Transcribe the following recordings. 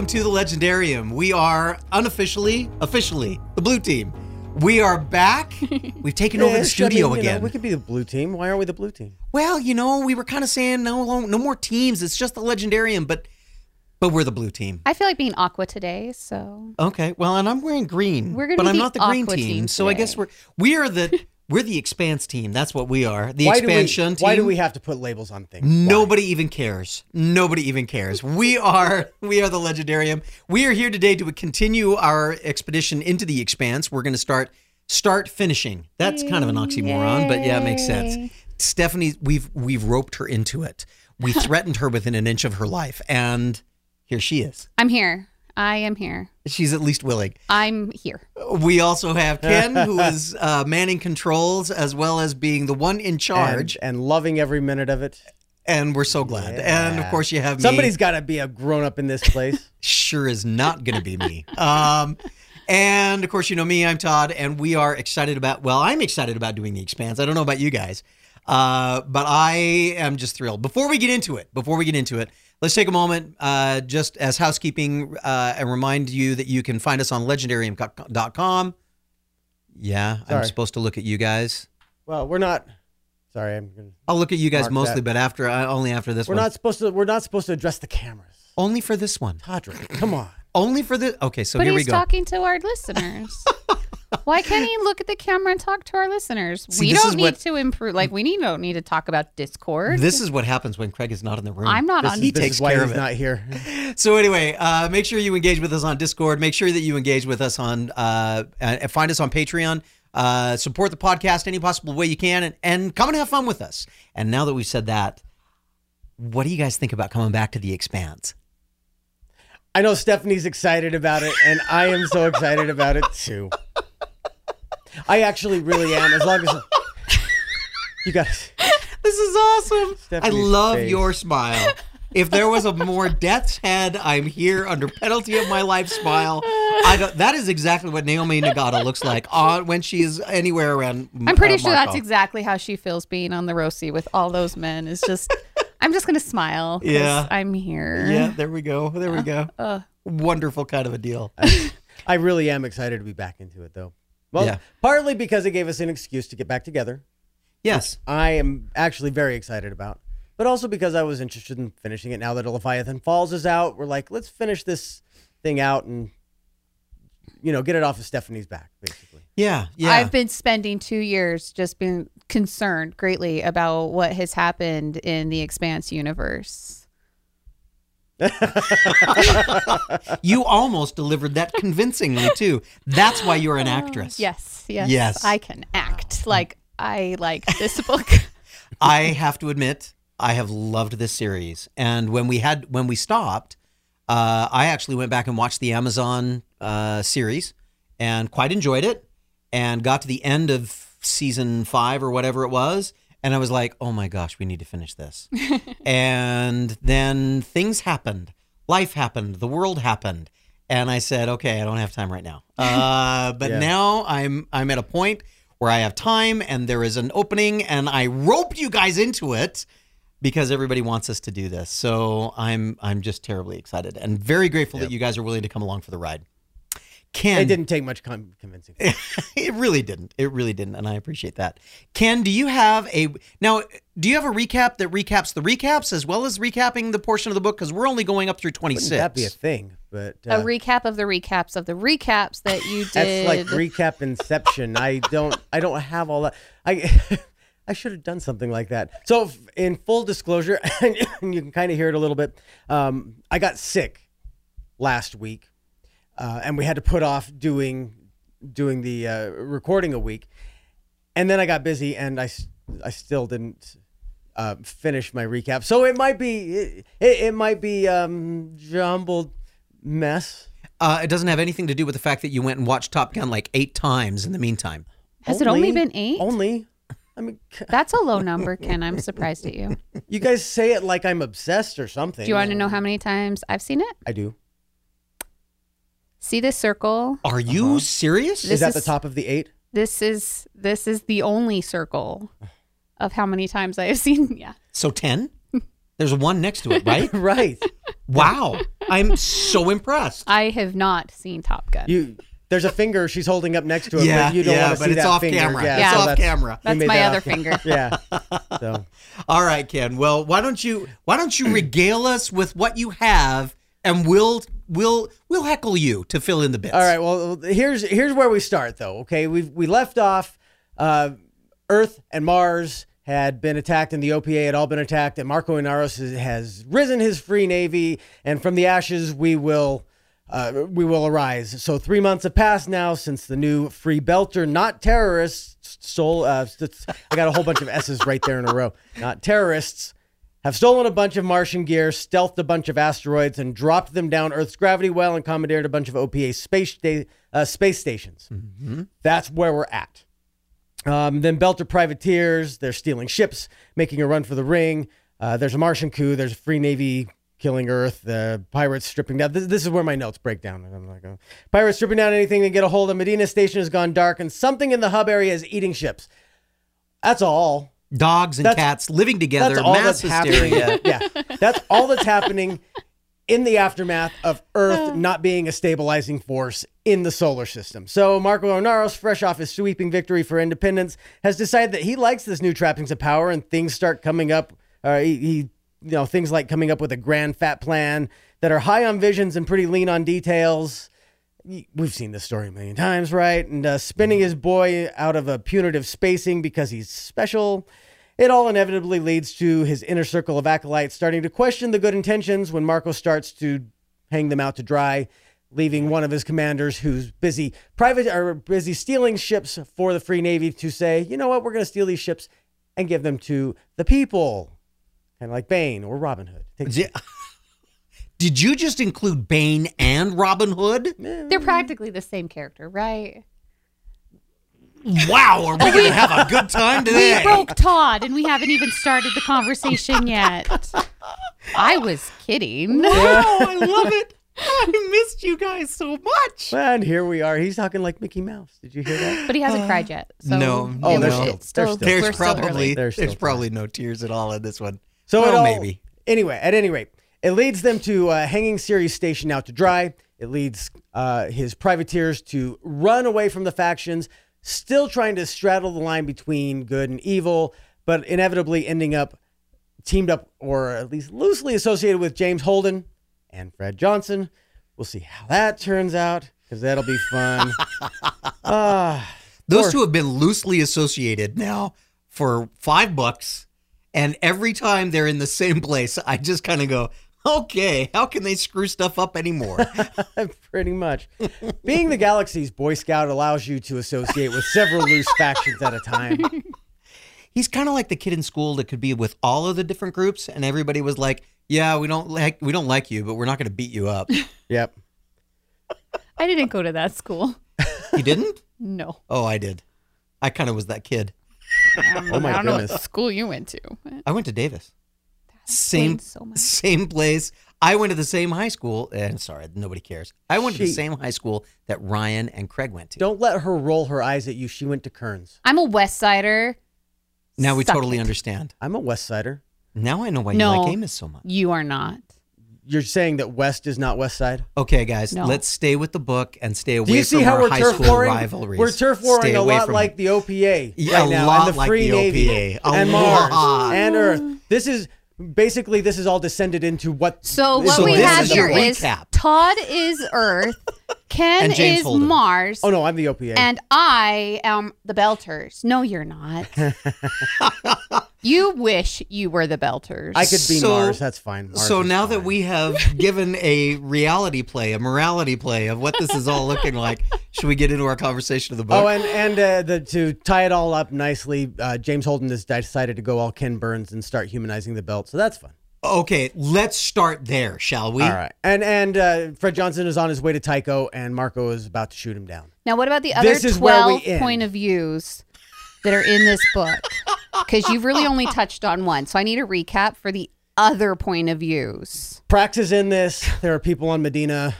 welcome to the Legendarium. We are unofficially, officially, the blue team. We are back. We've taken over the sure, I mean, studio know, again. we could be the blue team. Why aren't we the blue team? well, you know, we were kind of saying no, no more teams. It's just the Legendarium, but but we're the blue team. I feel like being aqua today, so Okay. Well, and I'm wearing green. We're gonna but I'm not the green team. team so I guess we're we are the we're the expanse team. That's what we are. The why expansion do we, Why do we have to put labels on things? Why? Nobody even cares. Nobody even cares. We are we are the Legendarium. We are here today to continue our expedition into the expanse. We're going to start start finishing. That's kind of an oxymoron, but yeah, it makes sense. Stephanie, we've we've roped her into it. We threatened her within an inch of her life, and here she is. I'm here. I am here. She's at least willing. I'm here. We also have Ken, who is uh, manning controls as well as being the one in charge, and, and loving every minute of it. and, we're so glad. And of course, you have me. Somebody's got to be a grown up in this place. sure is not going to be me. Um, and of course, you know me, I'm Todd, and we are excited about, well, I'm excited about doing The Expanse. I don't know about you guys, uh, but I am just thrilled. Before we get into it, before we get into it, let's take a moment uh, just as housekeeping uh, and remind you that you can find us on legendarium.com. Yeah, I'm supposed to look at you guys. well, we're not. Sorry, I'm. Gonna, I'll look at you guys mostly, that. but after uh, only after this we're one. not supposed to. We're not supposed to address the cameras. only for this one. Todrick, come on. Only for the. Okay, so but here we he's go. talking to our listeners. Why can't he look at the camera and talk to our listeners? See, we don't need what- to improve. Like we need, don't need to talk about Discord. This is what happens when Craig is not in the room. I'm not This on. is, He this takes is why care he's of it. not here. So anyway, uh, make sure you engage with us on Discord. Make sure that you engage with us on uh, and find us on Patreon. Uh, support the podcast any possible way you can, and, and come and have fun with us. And now that we've said that, what do you guys think about coming back to the Expanse? I know Stephanie's excited about it, and I am so excited about it too. I actually really am. As long as you guys, This is awesome. I love face. your smile. If there was a more death's head, I'm here under penalty of my life smile. I don't, that is exactly what Naomi Nagata looks like on when she is anywhere around. I'm pretty uh, sure that's exactly how she feels being on the roasty with all those men. Is just, I'm just gonna smile. Yeah. I'm here. Yeah, there we go. There we go. Uh, Wonderful kind of a deal. I really am excited to be back into it, though. Well, Yeah. partly because it gave us an excuse to get back together. Yes. I am actually very excited about, but also because I was interested in finishing it. Now that Leviathan Falls is out, we're like, let's finish this thing out and, you know, get it off of Stephanie's back, basically. Yeah. Yeah. I've been spending two years just being concerned greatly about what has happened in the Expanse universe. you almost delivered that convincingly too. That's why you're an actress. Yes, yes, Yes. I can act like I like this book. I have to admit, I have loved this series. And when we had when we stopped, uh, I actually went back and watched the Amazon uh, series and quite enjoyed it. And got to the end of season five or whatever it was, and I was like, "Oh my gosh, we need to finish this." and then things happened, life happened, the world happened, and I said, "Okay, I don't have time right now." Uh, but Yeah. now I'm I'm at a point where I have time and there is an opening, and I roped you guys into it because everybody wants us to do this. So I'm I'm just terribly excited and very grateful that you guys are willing to come along for the ride. Ken, It didn't take much con- convincing. it really didn't. It really didn't, and I appreciate that. Ken, do you have a now? Do you have a recap that recaps the recaps as well as recapping the portion of the book? Because we're only going up through twenty Wouldn't that be a thing? But a uh, recap of the recaps of the recaps that you that's did. like recap Inception. I don't. I don't have all that. I. I should have done something like that. So, in full disclosure, and you can kind of hear it a little bit. Um, I got sick last week, uh, and we had to put off doing doing the uh, recording a week. And then I got busy, and I I still didn't uh, finish my recap. So it might be it, it might be um, jumbled mess. Uh, it doesn't have anything to do with the fact that you went and watched Top Gun like eight times in the meantime. Has it only been eight? Only. I mean, That's a low number, Ken. I'm surprised at you. you guys say it like I'm obsessed or something. Do you want to know how many times I've seen it? I do. See this circle? Are you uh-huh. serious? This Is that the top of the eight? This is this is the only circle of how many times I have seen. Yeah. So ten? There's one next to it, right? Right. wow. I'm so impressed. I have not seen Top Gun. You there's a finger she's holding up next to it, Yeah, but you don't yeah, want to see it's that off finger. camera. Yeah, It's so off that's- camera. That's my that other off finger. Yeah. So All right, Ken. Well, why don't you why don't you regale us with what you have, and we'll we'll we'll heckle you to fill in the bits. All right. Well, here's here's where we start, though. Okay, we we left off. Uh, Earth and Mars had been attacked, and the OPA had all been attacked, and Marco Inaros has, has risen his free navy, and from the ashes we will. Uh, we will arise. So three months have passed now since the new free belter, not terrorists, stole. Uh, I got a whole bunch of S's right there in a row. Not terrorists have stolen a bunch of Martian gear, stealthed a bunch of asteroids, and dropped them down Earth's gravity well and commandeered a bunch of OPA space uh, space stations. That's where we're at. Um, then Belter privateers, they're stealing ships, making a run for the ring. Uh, there's a Martian coup. There's a free navy killing Earth. The pirates stripping down. This, this is where my notes break down. I'm like, oh. pirates stripping down anything they get a hold of. Medina Station has gone dark, and something in the hub area is eating ships. That's all. Dogs and That's- cats living together, That's all mass that's hysteria. happening. yeah, that's all that's happening in the aftermath of Earth not being a stabilizing force in the solar system. So Marco Inaros, fresh off his sweeping victory for independence, has decided that he likes this new trappings of power, and things start coming up. Uh, he, he, you know, things like coming up with a grand fat plan that are high on visions and pretty lean on details. We've seen this story a million times, right? And uh, spinning his boy out of a punitive spacing because he's special. It all inevitably leads to his inner circle of acolytes starting to question the good intentions when Marco starts to hang them out to dry, leaving one of his commanders who's busy private or busy stealing ships for the Free Navy to say, you know what, we're going to steal these ships and give them to the people, kind of like Bane or Robin Hood. Take- Yeah. Did you just include Bane and Robin Hood? They're practically the same character, right? Wow, are we going to have a good time today? We broke Todd, and we haven't even started the conversation yet. I was kidding. Wow, I love it. I missed you guys so much. And here we are. He's talking like Mickey Mouse. Did you hear that? But he hasn't uh, cried yet. So No, Oh, there's was- still- still, there's still- There's still probably. There's there's, probably no tears at all in this one. So well, all, maybe. Anyway, at any rate, it leads them to uh, hanging Ceres Station out to dry. It leads uh, his privateers to run away from the factions, still trying to straddle the line between good and evil, but inevitably ending up teamed up or at least loosely associated with James Holden and Fred Johnson. We'll see how that turns out because that'll be fun. Ah. Those Or- two have been loosely associated now for five bucks, and every time they're in the same place, I just kind of go, "Okay, how can they screw stuff up anymore?" Pretty much. Being the galaxy's Boy Scout allows you to associate with several loose factions at a time. He's kind of like the kid in school that could be with all of the different groups, and everybody was like, "Yeah, we don't like we don't like you, but we're not going to beat you up." Yep. I didn't go to that school. you didn't? No. Oh, I did. I kind of was that kid. Um, Oh my I don't know what school you went to. I went to Davis. Same so much. same place. I went to the same high school, and sorry, nobody cares. I went to the same high school that Ryan and Craig went to. Don't let her roll her eyes at you. She went to Kearns. I'm a West Sider. now we Suck totally it. understand. I'm a West Sider. Now I know why No. you like Amos so much. You are not. You're saying that West is not West Side? Okay, guys, No. let's stay with the book and stay away Do you see from how our we're high turf school warring? rivalries. We're turf warring Stay a lot like it. the OPA Yeah, right a now, lot and the like Free the Navy OPA. A and lot. Mars and Earth. This is basically this is all descended into what. So what So we this have is in your the here book. is recap. Todd is Earth, Ken And James is Holden. Mars, Oh no, I'm the OPA. and I am the Belters. No, you're not. you wish you were the Belters. I could be So- Mars. That's fine. Mars so is now that we have given a reality play, a morality play of what this is all looking like, should we get into our conversation of the book? Oh, and and uh, the, to tie it all up nicely, uh, James Holden has decided to go all Ken Burns and start humanizing the belt. So that's fun. okay, let's start there, shall we? All right. And and uh, Fred Johnson is on his way to Tycho, and Marco is about to shoot him down. Now, what about the other This is where we 12 end. point of views that are in this book? Because you've really only touched on one. So I need a recap for the other point of views. Prax is in this. There are people on Medina.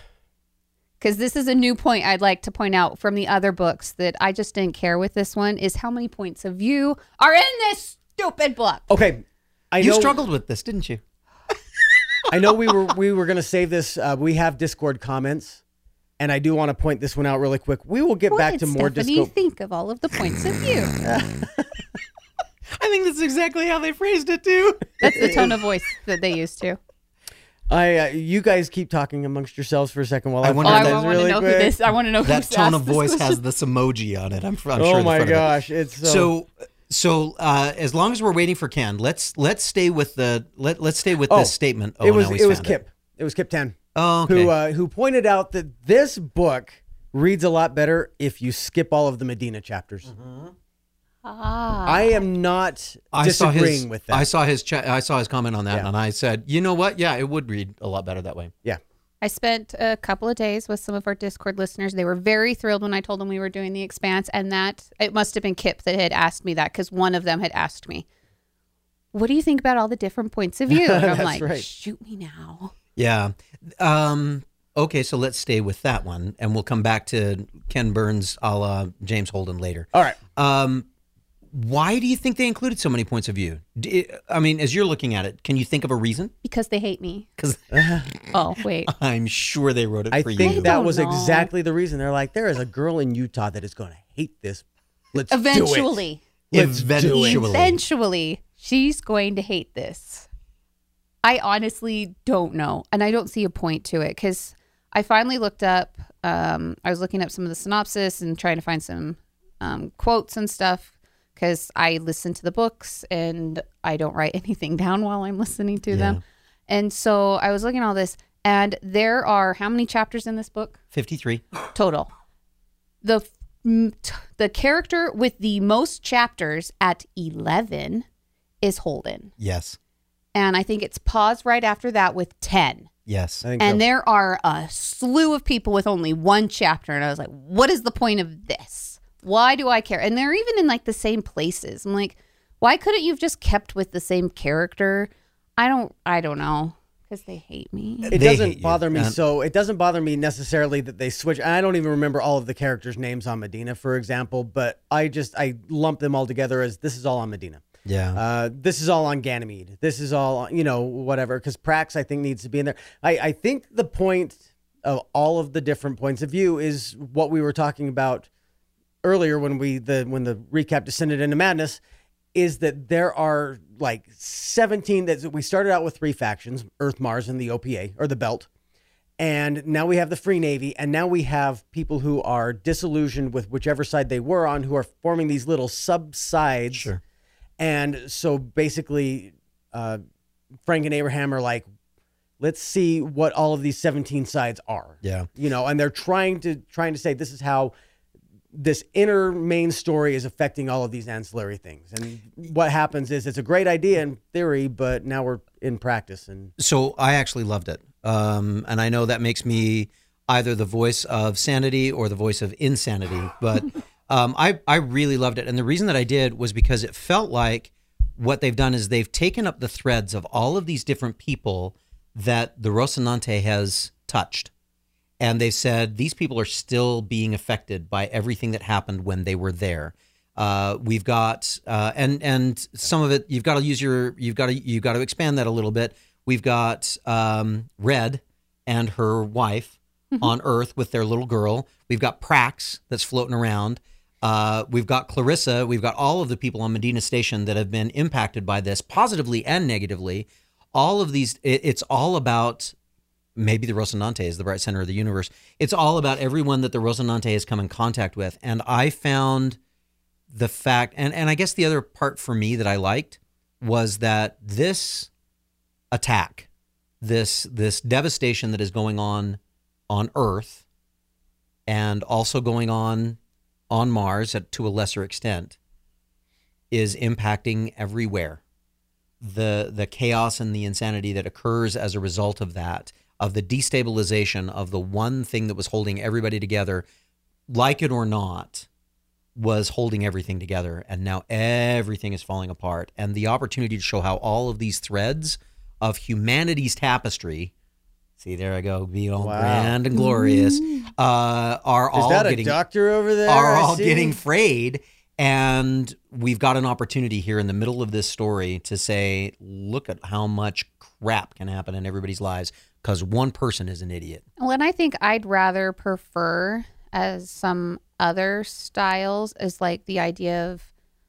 Because this is a new point I'd like to point out from the other books that I just didn't care with this one is how many points of view are in this stupid book. Okay. I You know. struggled with this, didn't you? I know we were we were gonna save this. Uh, we have Discord comments, and I do want to point this one out really quick. We will get What back did to more Stephanie you think of all of the points of view? I think that's exactly how they phrased it too. That's the tone of voice that they used to. I uh, you guys keep talking amongst yourselves for a second while I, I Oh, wonder find I if this want to know quick. who this. I want to know that tone of voice question. has this emoji on it. I'm, I'm oh sure. the my front of it. gosh, it's so, So, so uh, as long as we're waiting for Ken, let's let's stay with the let let's stay with Oh, this statement. Oh, it was now it was found Kip. It. was Kip Ten Oh, okay. who uh, who pointed out that this book reads a lot better if you skip all of the Medina chapters. Ah. I am not I saw disagreeing his, with that. I saw his cha- I saw his comment on that, Yeah. and I said, you know what? Yeah, it would read a lot better that way. yeah. I spent a couple of days with some of our Discord listeners. They were very thrilled when I told them we were doing the Expanse, and that it must have been Kip that had asked me that because one of them had asked me, "What do you think about all the different points of view?" And I'm like, right. "Shoot me now." Yeah. Um, okay, so let's stay with that one, and we'll come back to Ken Burns, a la James Holden later. All right. Um, why do you think they included so many points of view? I mean, as you're looking at it, can you think of a reason? Because they hate me. Because Oh wait, I'm sure they wrote it I for think you. that don't was know. exactly the reason. They're like, there is a girl in Utah that is going to hate this. Let's eventually, do it. Let's do it. Eventually. eventually, she's going to hate this. I honestly don't know, and I don't see a point to it because I finally looked up. Um, I was looking up some of the synopsis and trying to find some um, quotes and stuff because I listen to the books and I don't write anything down while I'm listening to them. And so I was looking at all this, and there are how many chapters in this book? 53. total. The the character with the most chapters at 11 is Holden. Yes. And I think it's paused right after that with 10. Yes. I think And so. there are a slew of people with only one chapter and I was like, what is the point of this? Why do I care? And they're even in like the same places. I'm like, why couldn't you've just kept with the same character? I don't I don't know cuz they hate me. it They doesn't you. bother me. And- so it doesn't bother me necessarily that they switch. I don't even remember all of the characters' names on Medina, for example. But I just I lump them all together as this is all on Medina. Yeah. Uh, this is all on Ganymede. This is all you know, whatever. Because Prax, I think, needs to be in there. I, I think the point of all of the different points of view is what we were talking about earlier when we the when the recap descended into madness is that there are like 17 that we started out with three factions earth mars and the opa or the belt and now we have the free navy and now we have people who are disillusioned with whichever side they were on who are forming these little sub sides Sure. And so basically uh, franck and abraham are like let's see what all of these 17 sides are Yeah. you know and they're trying to trying to say this is how this inner main story is affecting all of these ancillary things and what happens is it's a great idea in theory but now we're in practice and So I actually loved it. Um, and I know that makes me either the voice of sanity or the voice of insanity, but um, I, I really loved it. And the reason that I did was because it felt like what they've done is they've taken up the threads of all of these different people that the Rocinante has touched. And they said these people are still being affected by everything that happened when they were there. Uh, we've got uh, and and some of it you've got to use your you've got to you've got to expand that a little bit. We've got um, Red and her wife on Earth with their little girl. We've got Prax that's floating around. Uh, we've got Clarissa. We've got all of the people on Medina Station that have been impacted by this, positively and negatively. All of these, it, it's all about maybe the Rocinante is the bright center of the universe. It's all about everyone that the Rocinante has come in contact with. And I found the fact, and, and I guess the other part for me that I liked was that this attack, this this devastation that is going on on Earth, and also going on on Mars at, to a lesser extent, is impacting everywhere. The the chaos and the insanity that occurs as a result of that, of the destabilization of the one thing that was holding everybody together, like it or not, was holding everything together, and now everything is falling apart. And the opportunity to show how all of these threads of humanity's tapestry. See, there I go, being all Wow. grand and glorious. Uh, are is all that a getting doctor over there are I all see? getting frayed And we've got an opportunity here in the middle of this story to say, look at how much crap can happen in everybody's lives because one person is an idiot. Well, and I think I'd rather prefer as some other styles is like the idea of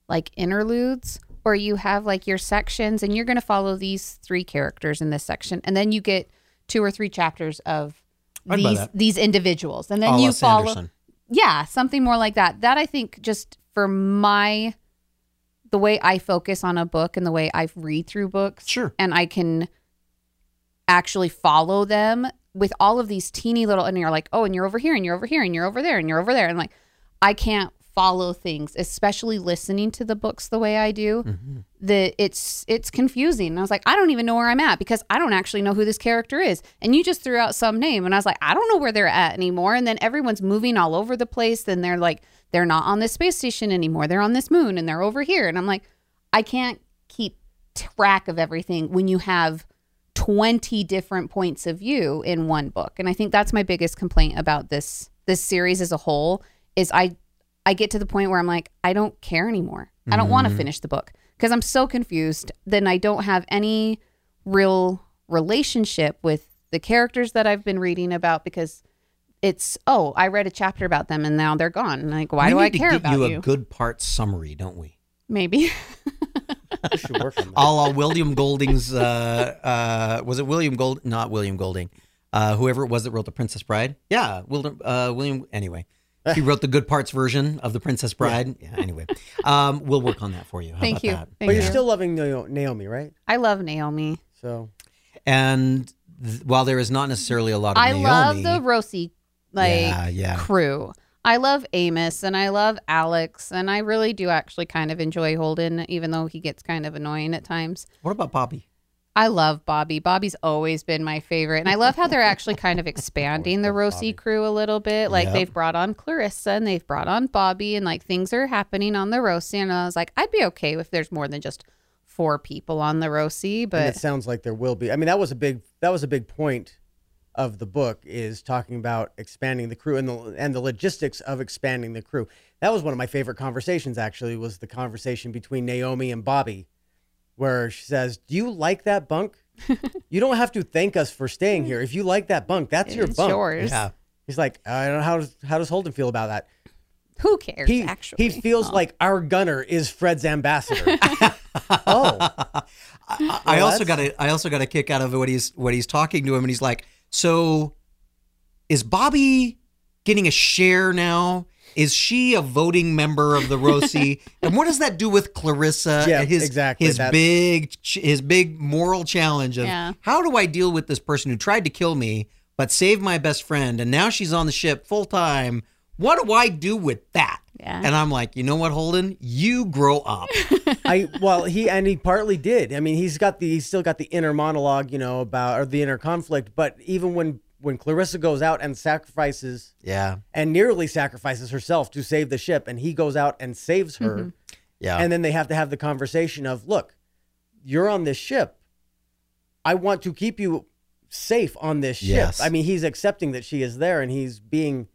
like interludes or you have like your sections and you're going to follow these three characters in this section and then you get two or three chapters of I'd these these individuals and then A la you follow Sanderson. yeah something more like that that i think just for my the way i focus on a book and the way i read through books Sure. and i can actually follow them with all of these teeny little and you're like oh and you're over here and you're over here and you're over there and you're over there and like i can't follow things especially listening to the books the way i do mm-hmm. that it's it's confusing. And i was like i don't even know where i'm at because i don't actually know who this character is. And you just threw out some name and i was like i don't know where they're at anymore. And then everyone's moving all over the place and they're like they're not on this space station anymore. They're on this moon and they're over here. And i'm like i can't keep track of everything when you have 20 different points of view in one book. And i think that's my biggest complaint about this this series as a whole is i i get to the point where i'm like i don't care anymore i don't want to finish the book because i'm so confused then i don't have any real relationship with the characters that i've been reading about because it's oh i read a chapter about them and now they're gone like why we do need i to care get about you you, a good part summary, don't we? maybe I should work on that. a la William Golding's. Uh, uh, was it William Gold? Not William Golding. Uh, whoever it was that wrote the Princess Bride. Yeah, William. Uh, William. Anyway, he wrote the good parts version of the Princess Bride. Yeah. anyway, um, we'll work on that for you. How thank about you that? thank but you're still loving Naomi, right? i love naomi So And th- while there is not necessarily a lot of Naomi. I Naomi, love the Rosie like Yeah, yeah. crew. I love Amos and I love Alex and I really do actually kind of enjoy Holden even though he gets kind of annoying at times. What about Bobby? I love Bobby. Bobby's always been my favorite. And I love how they're actually kind of expanding the Rosie crew a little bit. Like Yep. they've brought on Clarissa and they've brought on Bobby and like things are happening on the Rosie and I was like I'd be okay if there's more than just four people on the Rosie, and but it sounds like there will be. I mean, that was a big that was a big point of the book is talking about expanding the crew and the and the logistics of expanding the crew. That was one of my favorite conversations. Actually, was the conversation between Naomi and Bobby, where she says, "Do you like that bunk? you don't have to thank us for staying here. If you like that bunk, that's your it's bunk." yours. Yeah. He's like, I don't know how does how does Holden feel about that? Who cares He actually? he feels like our gunner is Fred's ambassador. oh, I, I Well, also got that's- a I also got a kick out of what he's what he's talking to him, and he's like, "So, is Bobby getting a share now? Is she a voting member of the Rossi? and what does that do with Clarissa? Yeah, his exactly. his That's- big his big moral challenge of Yeah. how do I deal with this person who tried to kill me but saved my best friend, and now she's on the ship full time? What do I do with that?" Yeah. And I'm like, you know what, Holden, you grow up. I well he and he partly did. I mean, he's got the he's still got the inner monologue, you know, about or the inner conflict. But even when when Clarissa goes out and sacrifices yeah, and nearly sacrifices herself to save the ship, and he goes out and saves her, mm-hmm. yeah. and then they have to have the conversation of, look, you're on this ship. I want to keep you safe on this ship. Yes. I mean, he's accepting that she is there, and he's being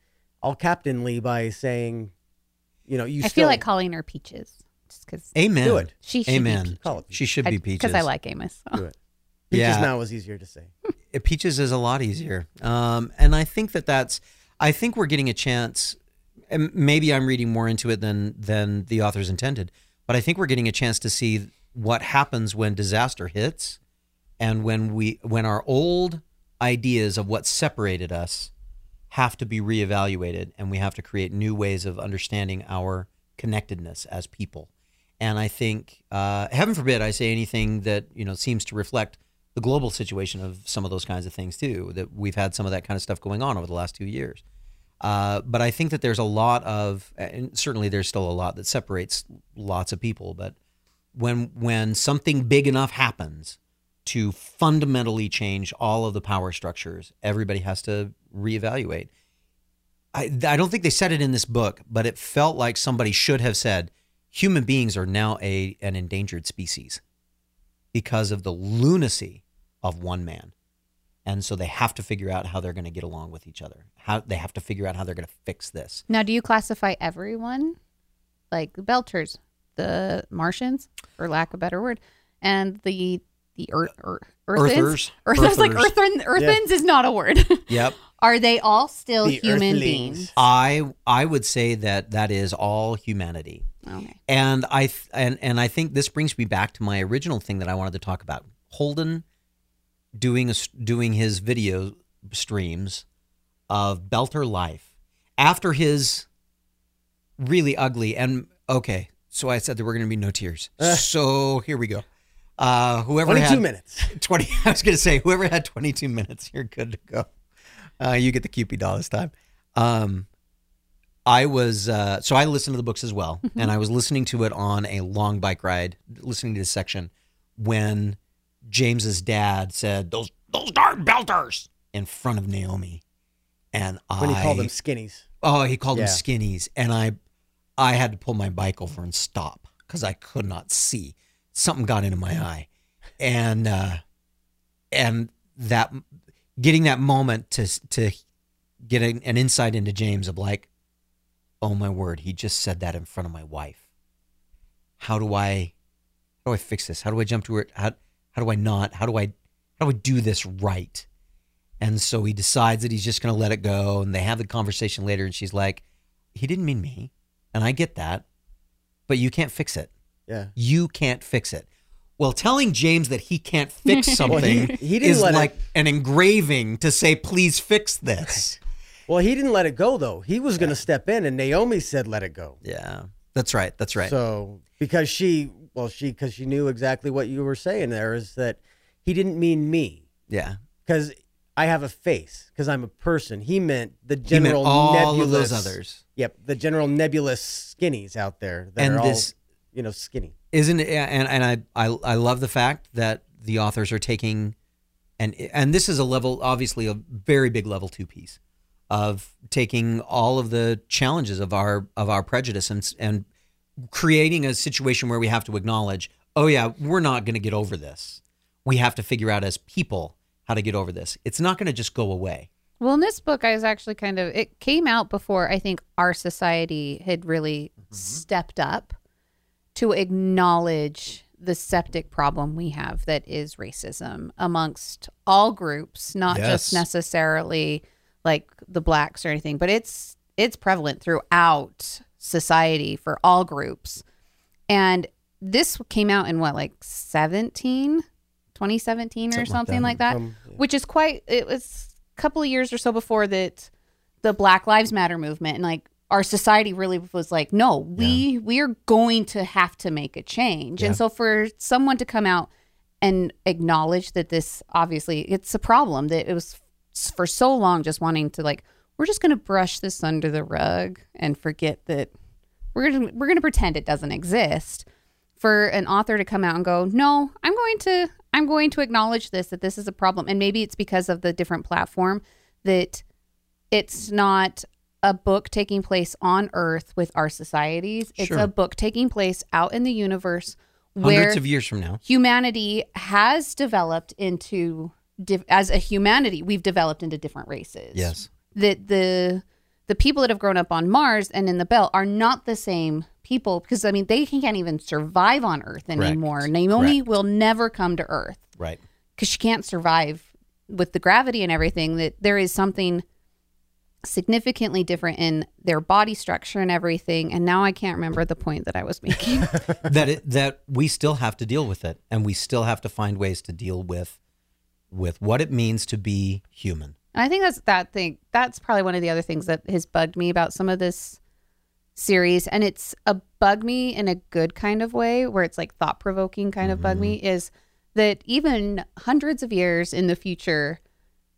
all captainly by saying, you know, you I still feel like calling her Peaches just because Amen. Do it. she should Amen. be Call it She should be Peaches. because I like Amos. do it. Peaches Yeah. now is easier to say. Peaches is a lot easier. Um, and I think that that's, I think we're getting a chance, and maybe I'm reading more into it than, than the authors intended, but I think we're getting a chance to see what happens when disaster hits and when we, when our old ideas of what separated us have to be reevaluated and we have to create new ways of understanding our connectedness as people. And I think, uh, heaven forbid, I say anything that you know seems to reflect the global situation of some of those kinds of things too. That we've had some of that kind of stuff going on over the last two years. Uh, but I think that there's a lot of, and certainly there's still a lot that separates lots of people. But when when something big enough happens to fundamentally change all of the power structures, everybody has to reevaluate. I, I don't think they said it in this book, but it felt like somebody should have said human beings are now a an endangered species because of the lunacy of one man. And so they have to figure out how they're going to get along with each other. How they have to figure out how they're going to fix this. Now, do you classify everyone like the Belters, the Martians, for lack of a better word, and the the Earth, Earth Earthens. Earthers. Earth, I like Earthers. Earthen, Earthens is not a word. Yep. Are they all still The human Earthlings. beings? I I would say that that is all humanity. Okay. And I th- and and I think this brings me back to my original thing that I wanted to talk about. Holden doing a, doing his video streams of Belter life after his really ugly and okay. So I said there were going to be no tears. so here we go. Uh, whoever 22 had minutes. 20 I was going to say whoever had 22 minutes you're good to go. Uh, you get the Kewpie doll this time. Um, I was uh, so I listened to the books as well, and I was listening to it on a long bike ride, listening to this section when James's dad said those those darn belters in front of Naomi, and When he called them skinnies. oh he called them skinnies, and I I had to pull my bike over and stop because I could not see something got into my eye, and uh, and that getting that moment to to get an, an insight into James of like, oh my word, he just said that in front of my wife. How do I how do I fix this? How do I jump to it? How how do I not? How do I how do I do this right? And so he decides that he's just going to let it go. And they have the conversation later, and she's like, he didn't mean me, and I get that, but you can't fix it. Yeah. You can't fix it. Well, telling James that he can't fix Well, he- something he didn't is let it- like an engraving to say, please fix this. Well, he didn't let it go though. He was going to step in, and Naomi said, "Let it go." Yeah, that's right. That's right. So because she, well, she because she knew exactly what you were saying there is that he didn't mean me yeah. because I have a face because I'm a person. He meant the He meant general all nebulous. of those others. Yep, the general nebulous skinnies out there that And are this- all you know skinny. Isn't it? And, and I, I, I love the fact that the authors are taking, and, and this is a level, obviously a very big level two piece of taking all of the challenges of our, of our prejudice and, and creating a situation where we have to acknowledge, oh yeah, we're not going to get over this. We have to figure out as people how to get over this. It's not going to just go away. Well, in this book, I was actually kind of, it came out before I think our society had really mm-hmm. stepped up to acknowledge the septic problem we have that is racism amongst all groups, not Yes. just necessarily like the blacks or anything, but it's it's prevalent throughout society for all groups. And this came out in what like 17 2017 or Something like that. like that, Um, which is quite it was a couple of years or so before that the black lives matter movement and like our society really was like no we we are going to have to make a change Yeah. and so for someone to come out and acknowledge that this obviously it's a problem that it was for so long just wanting to like we're just going to brush this under the rug and forget that we're going to we're going to pretend it doesn't exist for an author to come out and go no i'm going to i'm going to acknowledge this that this is a problem and maybe it's because of the different platform that it's not a book taking place on earth with our societies it's Sure. a book taking place out in the universe where Hundreds of years from now. humanity has developed into as a humanity we've developed into different races Yes. That the the people that have grown up on Mars and in the belt are not the same people because I mean they can't even survive on Earth anymore. Naomi will never come to Earth Right. because she can't survive with the gravity and everything. That there is something significantly different in their body structure and everything. And now I can't remember the point that I was making. that it, that we still have to deal with it, and we still have to find ways to deal with with what it means to be human. And I think that's that thing. That's probably one of the other things that has bugged me about some of this series, and it's a bug me in a good kind of way, where it's like thought provoking kind of bug me, mm-hmm. is that even hundreds of years in the future,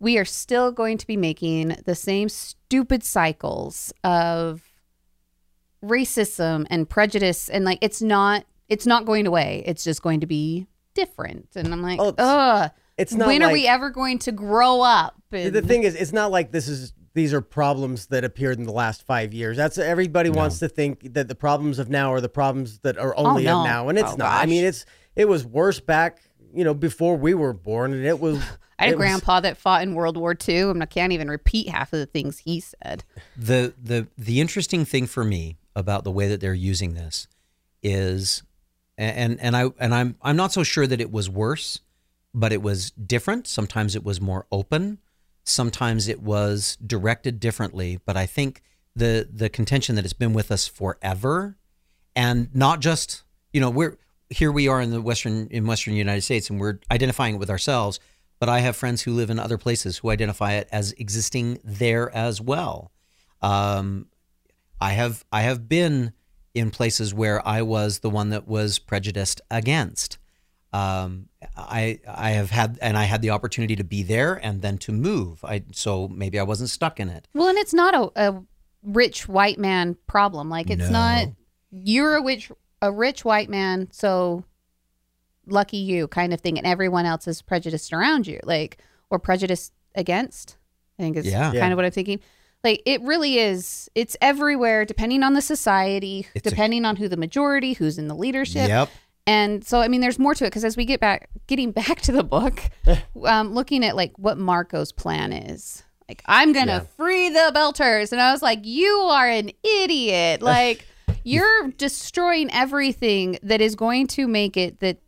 we are still going to be making the same stupid cycles of racism and prejudice, and like it's not it's not going away. It's just going to be different, and I'm like, Oh, ugh. It's not when like, are we ever going to grow up? And, The thing is, it's not like this is these are problems that appeared in the last five years. That's everybody wants to think that the problems of now are the problems that are only oh, no. of now, and it's Oh, not. I mean, it's it was worse back, you know, before we were born, and it was. I had a it was- grandpa that fought in World War II, and I can't even repeat half of the things he said. the the the interesting thing for me about the way that they're using this is and and I and I'm I'm not so sure that it was worse, but it was different. Sometimes it was more open. Sometimes it was directed differently. But I think the the contention that it's been with us forever, and not just you know we're here we are in the western in western United States and we're identifying it with ourselves. But I have friends who live in other places who identify it as existing there as well. Um, I have I have been in places where I was the one that was prejudiced against. Um, I I have had and I had the opportunity to be there and then to move. I so maybe I wasn't stuck in it. Well, and it's not a, a rich white man problem. Like it's No. not you're a rich a rich white man, so lucky you kind of thing, and everyone else is prejudiced around you, like or prejudiced against. I think is Yeah. Yeah. kind of what I'm thinking. Like it really is. It's everywhere, depending on the society, It's a- depending on who the majority, who's in the leadership. Yep. And so, I mean, there's more to it because as we get back, getting back to the book, um, looking at like what Marco's plan is. Like, I'm going to Yeah. free the Belters. And I was like, you are an idiot. Like, you're destroying everything that is going to make it that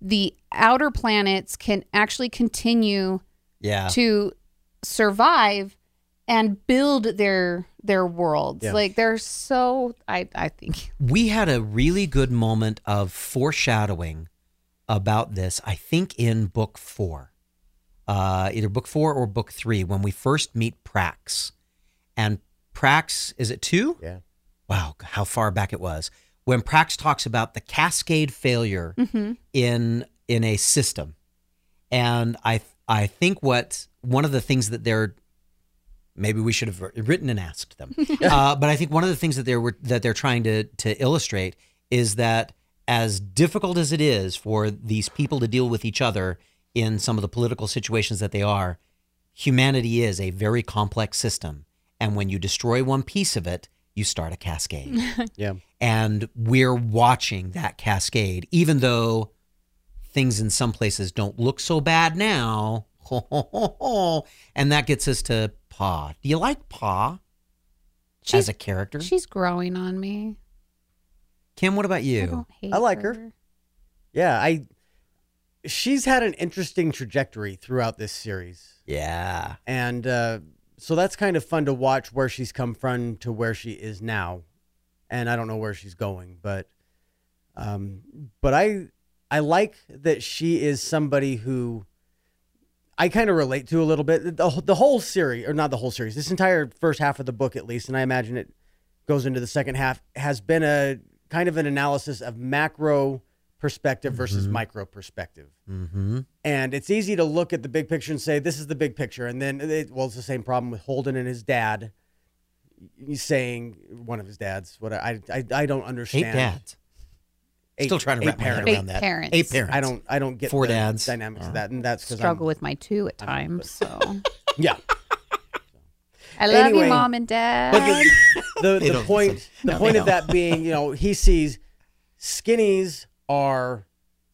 the outer planets can actually continue Yeah. to survive and build their their worlds. Yeah. Like they're so I I think we had a really good moment of foreshadowing about this, I think, in book four, uh, either book four or book three, when we first meet Prax. And Prax, is it two? Yeah. Wow, how far back it was. When Prax talks about the cascade failure in in a system. And I I think what one of the things that they're maybe we should have written and asked them. uh, but I think one of the things that they're that they're trying to to illustrate is that as difficult as it is for these people to deal with each other in some of the political situations that they are, humanity is a very complex system, and when you destroy one piece of it, you start a cascade. Yeah. and we're watching that cascade, even though things in some places don't look so bad now. and that gets us to Pa. Do you like Pa she's as a character? she's growing on me. Kim, what about I you? don't hate I like her. Yeah, I she's had an interesting trajectory throughout this series. Yeah. And uh, so that's kind of fun to watch where she's come from to where she is now. And I don't know where she's going, but um, but I I like that she is somebody who I kind of relate to a little bit. The, the whole series, or not the whole series, this entire first half of the book, at least, and I imagine it goes into the second half, has been a kind of an analysis of macro perspective versus micro perspective. Mm-hmm. And it's easy to look at the big picture and say, this is the big picture. And then, it, well, it's the same problem with Holden and his dad. He's saying, one of his dads, what I, I, I don't understand. dads. Eight- Still trying to eight wrap my head around that. parents. Eight parents. I don't, I don't get Four the dads. dynamics Uh, of that. And that's because I Struggle with my two at times. So yeah. I love Anyway, you, mom and dad. But the, the, They the don't point listen. the No, point they of that being, you know, he sees skinnies are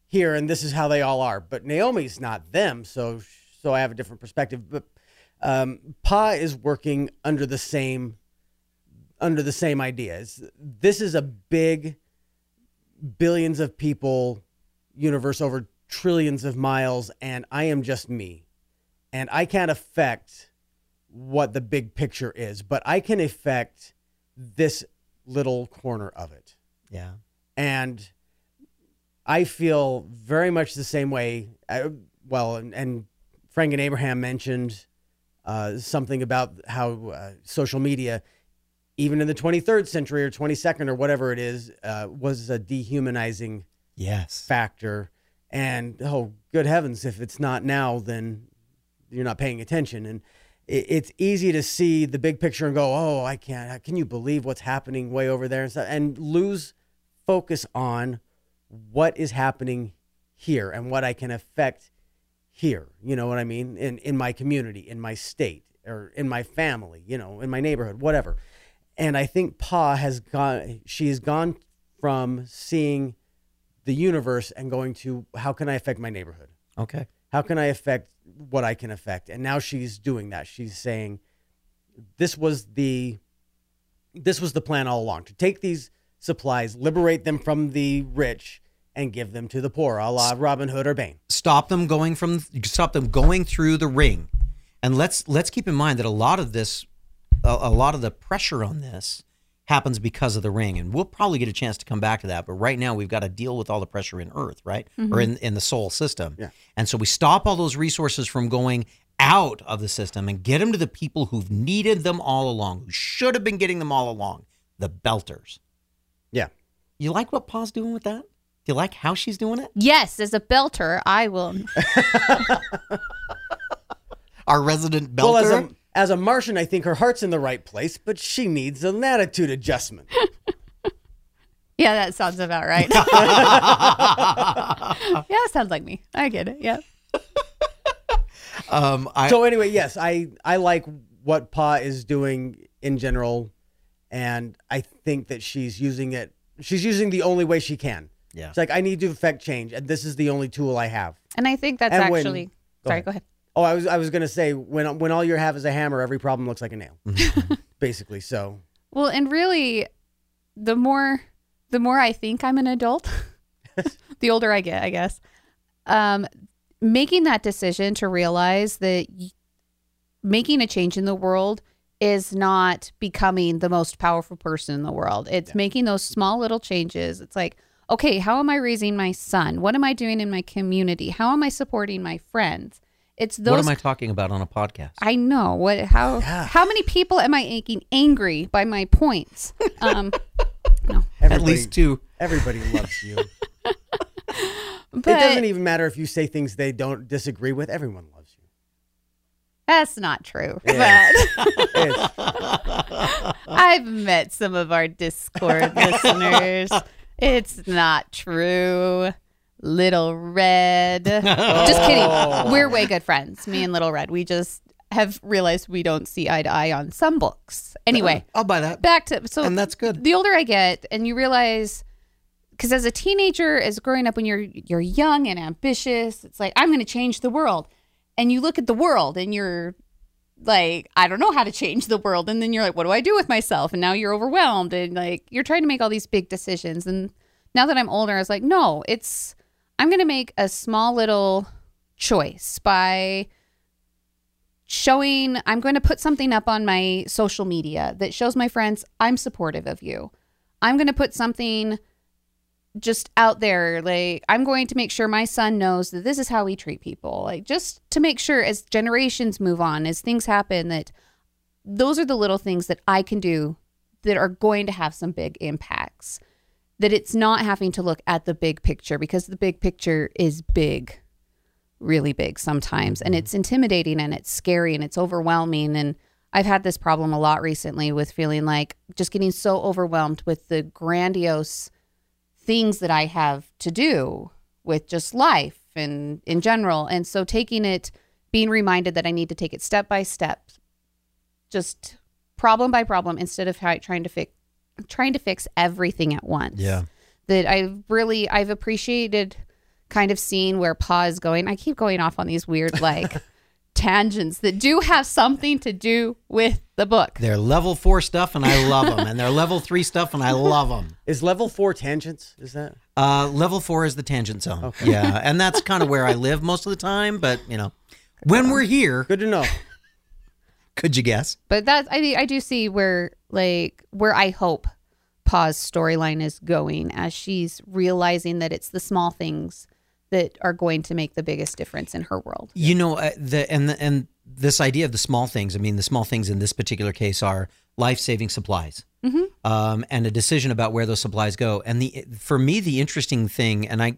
here and this is how they all are, but Naomi's not them, so so I have a different perspective. But um, Pa is working under the same under the same ideas. This is a big billions of people universe over trillions of miles, and I am just me, and I can't affect what the big picture is, but I can affect this little corner of it. Yeah. And I feel very much the same way. I, well, and, and Franck and Abraham mentioned uh, something about how uh, social media, even in the 23rd century or 22nd or whatever it is, uh, was a dehumanizing Yes. factor. And oh, good heavens, if it's not now, then you're not paying attention. And it, it's easy to see the big picture and go, oh, I can't. Can you believe what's happening way over there and stuff? And lose focus on what is happening here and what I can affect here. You know what I mean? In in my community, in my state, or in my family. You know, in my neighborhood, whatever. And I think Pa has gone. She has gone from seeing the universe and going to how can I affect my neighborhood? Okay. How can I affect what I can affect? And now she's doing that. She's saying, this was the this was the plan all along to take these supplies, liberate them from the rich, and give them to the poor, a la Robin Hood or Bane. stop them going from stop them going through the ring and let's let's keep in mind that a lot of this a, a lot of the pressure on this happens because of the ring and we'll probably get a chance to come back to that but right now we've got to deal with all the pressure in earth right? Mm-hmm. Or in, in the Sol system. Yeah. and so we stop all those resources from going out of the system and get them to the people who've needed them all along who should have been getting them all along the belters. Yeah. you like what pa's doing with that? Do you like how she's doing it? Yes, as a belter, I will. our resident belter? Well, as a Martian, I think her heart's in the right place, but she needs an attitude adjustment. Yeah, that sounds about right. yeah, sounds like me. I get it. Yeah. um, I, so anyway, yes, I I like what Pa is doing in general, and I think that she's using it. She's using the only way she can. Yeah. It's like I need to affect change, and this is the only tool I have. And I think that's And when- actually. go sorry, ahead. go ahead. Oh, I was I was gonna say when when all you have is a hammer, every problem looks like a nail, basically. So Well, and really, the more the more I think I'm an adult, the older I get, I guess. Um, making that decision to realize that y- making a change in the world is not becoming the most powerful person in the world. It's making those small little changes. It's like, okay, how am I raising my son? What am I doing in my community? How am I supporting my friends? It's those what am I talking about on a podcast? I know what how Yeah. how many people am I making angry by my points? Um, At everybody, least two. everybody loves you. but it doesn't even matter if you say things they don't disagree with. Everyone loves you. that's not true. Yeah. But It's- I've met some of our Discord listeners. It's not true. Little Red. Just kidding. Oh. We're way good friends. Me and Little Red. We just have realized we don't see eye to eye on some books. Anyway, uh, I'll buy that. back to so And that's good. the older I get, and you realize, because as a teenager, as growing up when you're you're young and ambitious, it's like I'm going to change the world, and you look at the world and you're like, I don't know how to change the world, and then you're like, what do I do with myself? And now you're overwhelmed, and like you're trying to make all these big decisions. And now that I'm older, I was like, no, it's I'm going to make a small little choice by showing I'm going to put something up on my social media that shows my friends I'm supportive of you. I'm going to put something just out there like I'm going to make sure my son knows that this is how we treat people. Like just to make sure as generations move on, as things happen that those are the little things that I can do that are going to have some big impacts. That it's not having to look at the big picture because the big picture is big really big sometimes. And mm-hmm. it's intimidating and it's scary and it's overwhelming. And I've had this problem a lot recently with feeling like just getting so overwhelmed with the grandiose things that I have to do with just life and in general. And so taking it being reminded that I need to take it step by step just problem by problem instead of trying to fix trying to fix everything at once Yeah. that I've really I've appreciated kind of seeing where Pa is going. I keep going off on these weird like tangents that do have something to do with the book. They're level four stuff, and I love them. and they're level three stuff, and I love them. is level four tangents? Is that? Uh, level four is the tangent zone. Okay. Yeah, and that's kind of where I live most of the time. But you know, when we're here, Good to know. Could you guess? But that I I do see where like where I hope Pa's storyline is going as she's realizing that it's the small things that are going to make the biggest difference in her world. You know, uh, the and the, and this idea of the small things. I mean, the small things in this particular case are life-saving supplies, um, and a decision about where those supplies go. And the for me, the interesting thing, and I,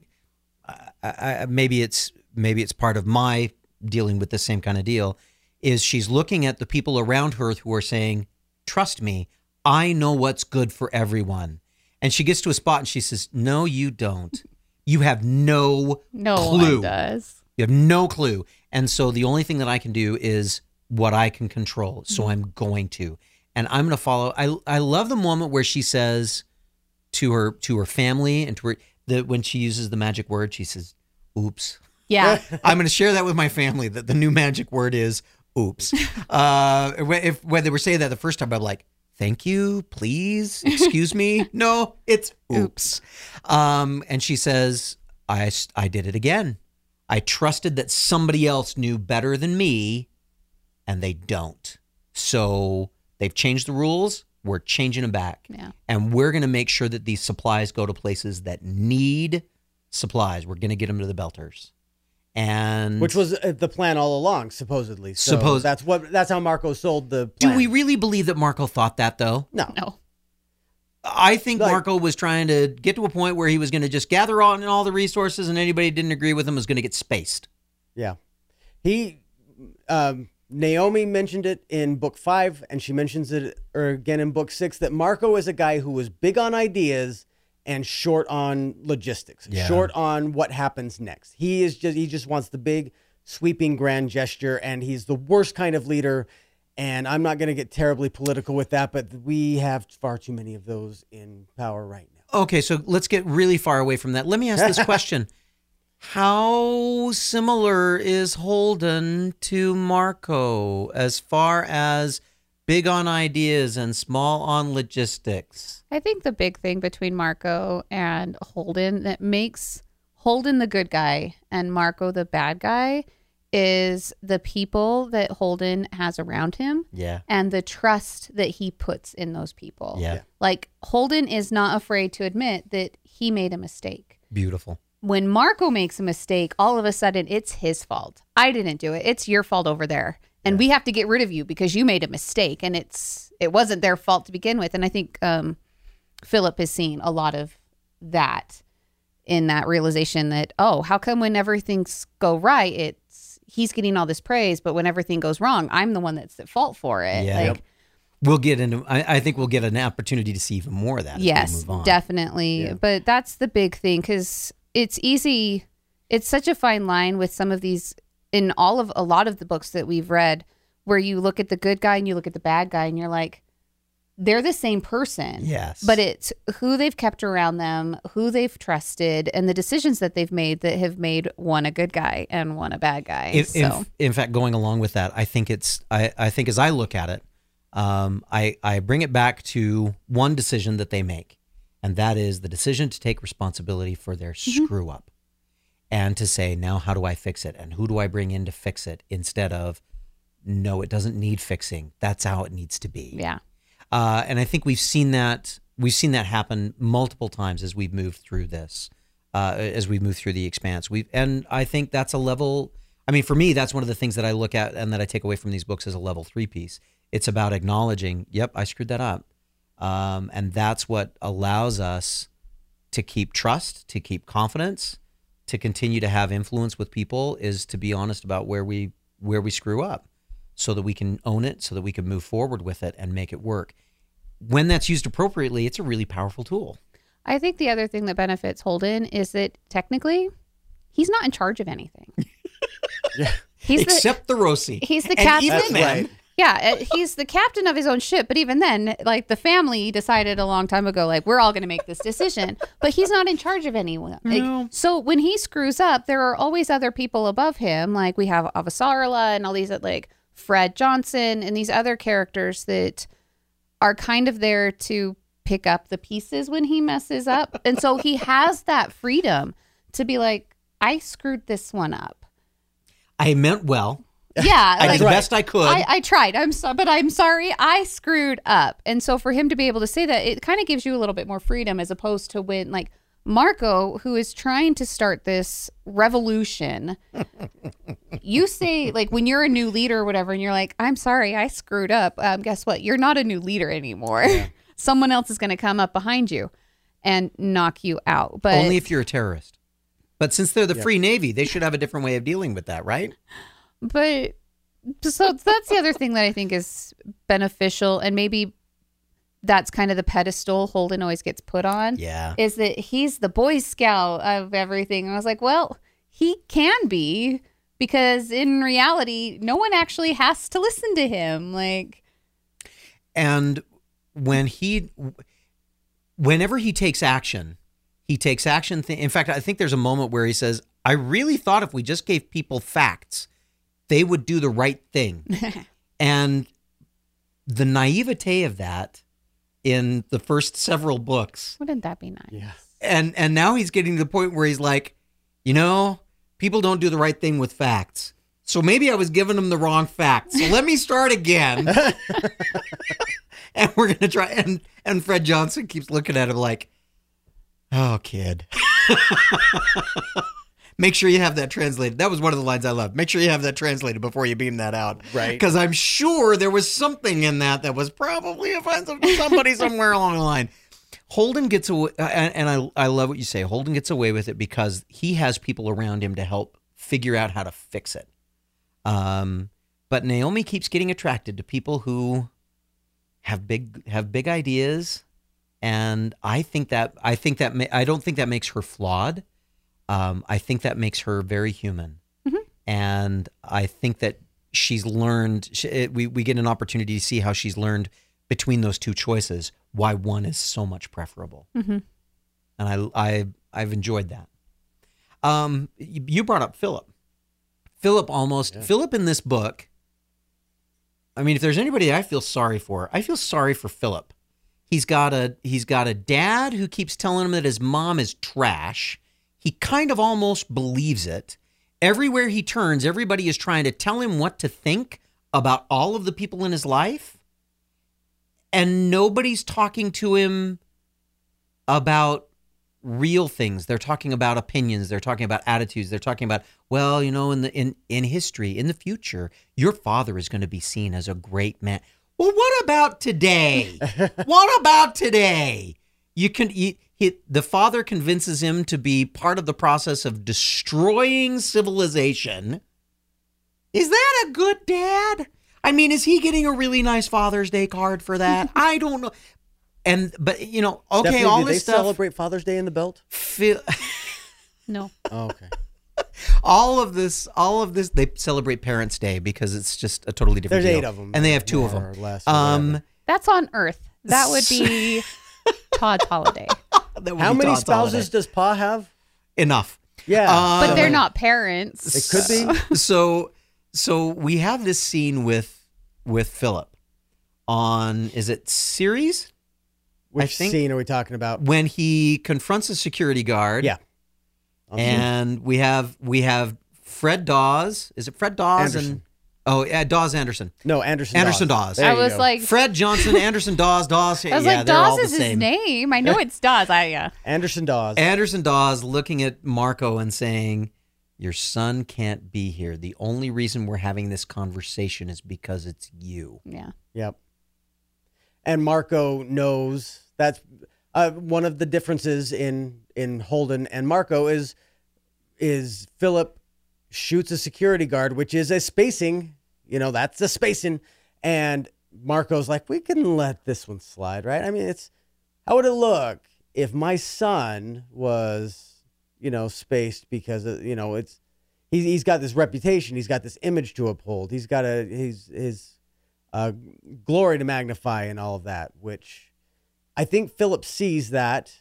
I, I maybe it's maybe it's part of my dealing with the same kind of deal, is she's looking at the people around her who are saying, "Trust me, I know what's good for everyone." And she gets to a spot and she says, "No, you don't. You have no No clue. one does. You have no clue. And so the only thing that I can do is what I can control. So mm-hmm. I'm going to. And I'm going to follow. I I love the moment where she says to her to her family and to her that when she uses the magic word, she says, "Oops." Yeah. I'm going to share that with my family that the new magic word is "oops." Uh, if when they were saying that the first time, I'm like, thank you, please, excuse me. No, it's oops. Um, and she says, I, I did it again. I trusted that somebody else knew better than me, and they don't. So they've changed the rules. We're changing them back. Yeah. And we're going to make sure that these supplies go to places that need supplies. We're going to get them to the belters. And Which was uh, the plan all along, supposedly. So Suppose- that's what that's how Marco sold the. do we really believe that Marco thought that though? No. No. I think Like- Marco was trying to get to a point where he was going to just gather on all the resources, and anybody who didn't agree with him was going to get spaced. Yeah. He um Naomi mentioned it in book 5 and she mentions it or again in book 6 that Marco is a guy who was big on ideas and short on logistics. Yeah. Short on what happens next. He is just he just wants the big sweeping grand gesture and he's the worst kind of leader and I'm not going to get terribly political with that but we have far too many of those in power right now. Okay, so let's get really far away from that. Let me ask this question. How similar is Holden to Marco as far as big on ideas and small on logistics? I think the big thing between Marco and Holden that makes Holden the good guy and Marco the bad guy is the people that Holden has around him Yeah. and the trust that he puts in those people. Yeah. Like Holden is not afraid to admit that he made a mistake. Beautiful. When Marco makes a mistake, all of a sudden it's his fault. I didn't do it. It's your fault over there. And we have to get rid of you because you made a mistake and it's it wasn't their fault to begin with. And I think um Philip has seen a lot of that in that realization that oh, how come when everything's go right, it's he's getting all this praise, but when everything goes wrong, I'm the one that's at fault for it. Yeah. Like We'll get into. I, I think we'll get an opportunity to see even more of that. as we yes, move on. definitely. Yeah. But that's the big thing because it's easy. It's such a fine line with some of these in all of a lot of the books that we've read, where you look at the good guy and you look at the bad guy and you're like, they're the same person. Yes. But it's who they've kept around them, who they've trusted, and the decisions that they've made that have made one a good guy and one a bad guy. In, so in, in fact, going along with that, I think it's. I, I think as I look at it, um, I I bring it back to one decision that they make, and that is the decision to take responsibility for their screw up, and to say now how do I fix it, and who do I bring in to fix it, instead of no, it doesn't need fixing. That's how it needs to be. yeah. Uh, and I think we've seen that we've seen that happen multiple times as we've moved through this, uh, as we move through the expanse. We and I think that's a level. I mean, for me, that's one of the things that I look at and that I take away from these books as a level three piece. It's about acknowledging, yep, I screwed that up, um, and that's what allows us to keep trust, to keep confidence, to continue to have influence with people. Is to be honest about where we where we screw up so that we can own it, so that we can move forward with it and make it work. When that's used appropriately, it's a really powerful tool. I think the other thing that benefits Holden is that technically he's not in charge of anything. Yeah. He's Except the Roci. he's the And captain. even then, right. Yeah, uh, he's the captain of his own ship. But even then, like the family decided a long time ago, like we're all going to make this decision. but he's not in charge of anyone. Like, No. So when he screws up, there are always other people above him. Like we have Avasarala and all these like Fred Johnson and these other characters that are kind of there to pick up the pieces when he messes up. and so he has that freedom to be like, I screwed this one up. I meant well. Yeah, I like, did the best I could. I, I tried. I'm so, but I'm sorry. I screwed up. And so for him to be able to say that, it kind of gives you a little bit more freedom as opposed to when like Marco, who is trying to start this revolution, you say like when you're a new leader or whatever, and you're like, I'm sorry, I screwed up. Um, guess what? You're not a new leader anymore. Someone else is going to come up behind you and knock you out. But Only if you're a terrorist. But since they're the Free Navy, they should have a different way of dealing with that, right? But so that's the other thing that I think is beneficial, and maybe that's kind of the pedestal Holden always gets put on. Yeah. Is that he's the Boy Scout of everything? And I was like, well, he can be because in reality, no one actually has to listen to him. Like, And when he, whenever he takes action, he takes action. Th- in fact, I think there's a moment where he says, I really thought if we just gave people facts, they would do the right thing. and the naivete of that in the first several books. Wouldn't that be nice? Yeah. And and now he's getting to the point where he's like, you know, people don't do the right thing with facts. So maybe I was giving him the wrong facts. So let me start again. and we're gonna try and and Fred Johnson keeps looking at him like, Oh kid. Make sure you have that translated. That was one of the lines I loved. Make sure you have that translated before you beam that out. Right. Because I'm sure there was something in that that was probably offensive to somebody somewhere along the line. Holden gets away, and, I, I love what you say. Holden gets away with it because he has people around him to help figure out how to fix it. Um, but Naomi keeps getting attracted to people who have big have big ideas, and I think that I think that I don't think that makes her flawed. Um, I think that makes her very human, and I think that she's learned. She, it, we we get an opportunity to see how she's learned between those two choices why one is so much preferable, Mhm. and I I I've enjoyed that. Um, you you brought up Philip. Philip almost Philip in this book. I mean, if there's anybody I feel sorry for, I feel sorry for Philip. He's got a he's got a dad who keeps telling him that his mom is trash. He kind of almost believes it. Everywhere he turns, everybody is trying to tell him what to think about all of the people in his life. And nobody's talking to him about real things. They're talking about opinions. They're talking about attitudes. They're talking about, well, you know, in the in in history, in the future, your father is going to be seen as a great man. Well, what about today? what about today? You can you, he, the father convinces him to be part of the process of destroying civilization. Is that a good dad? I mean, is he getting a really nice Father's Day card for that? I don't know. And but you know, okay, Stephanie, all do they this stuff. celebrate Father's Day in the belt? Feel, No. Oh, okay. all of this, all of this, they celebrate Parents' Day because it's just a totally different. There's deal. eight of them, and they have two of them. or less, or um, whatever. That's on Earth. That would be Todd's holiday. That would How be many Todd's spouses holiday. does Pa have? Enough. Yeah, Uh, But they're not parents. It could be. so so we have this scene with with Philip on is it Ceres Which think- scene are we talking about? when he confronts a security guard Yeah. On and we have we have Fred Dawes is it Fred Dawes and Anderson. Oh yeah Dawes Anderson no, Anderson. Anderson Dawes. Dawes. There I you was go. like, Fred Johnson Anderson Dawes Dawes I was yeah like, they're all Dawes the is his name. I know it's Dawes. I yeah. Anderson Dawes. Anderson Dawes looking at Marco and saying your son can't be here the only reason we're having this conversation is because it's you Yeah. Yep. And Marco knows that's uh, one of the differences in in Holden and Marco is is Philip shoots a security guard, which is a spacing. You know, that's the spacing, and Marco's like, we can let this one slide, right? I mean, it's how would it look if my son was, you know, spaced because of, you know it's he's he's got this reputation, he's got this image to uphold, he's got a his his uh, glory to magnify and all of that, which I think Philip sees that.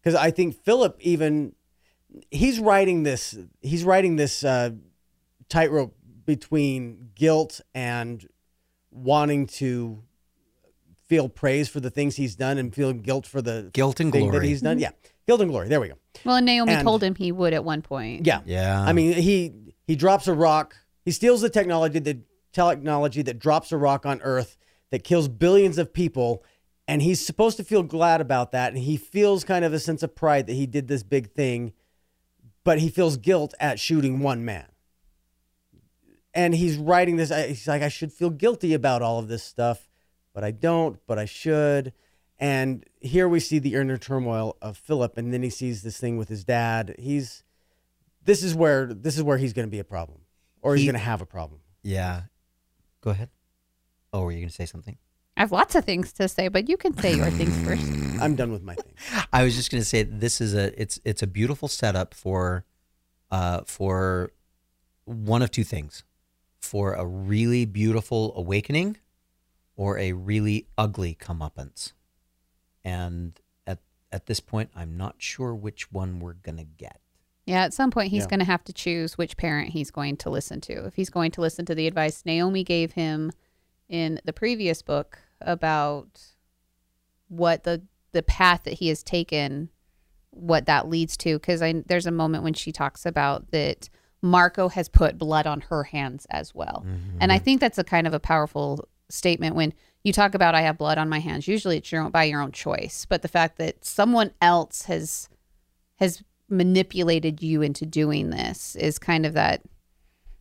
Because I think Philip even he's writing this he's writing this uh, tightrope between guilt and wanting to feel praise for the things he's done and feel guilt for the guilt and thing that he's done. Yeah, guilt and glory. There we go. Well, and Naomi And- told him he would at one point. Yeah, yeah I mean, he he drops a rock. He steals the technology, the technology that drops a rock on Earth that kills billions of people, and he's supposed to feel glad about that. And he feels kind of a sense of pride that he did this big thing, but he feels guilt at shooting one man. And he's writing this. He's like, I should feel guilty about all of this stuff, but I don't. But I should. And here we see the inner turmoil of Philip, and then he sees this thing with his dad. He's this is where this is where he's going to be a problem, or he's He- going to have a problem. yeah go ahead oh were you gonna say something I have lots of things to say, but you can say your things first. I'm done with my thing. I was just going to say this is a it's it's a beautiful setup for uh for one of two things. For a really beautiful awakening or a really ugly comeuppance. And at at this point I'm not sure which one we're going to get. Yeah, at some point he's Yeah. going to have to choose which parent he's going to listen to. If he's going to listen to the advice Naomi gave him in the previous book about what the the path that he has taken, what that leads to. Because I there's a moment when she talks about that Marco has put blood on her hands as well, and I think that's a kind of a powerful statement when you talk about I have blood on my hands. Usually it's your own, by your own choice, but the fact that someone else has has manipulated you into doing this is kind of that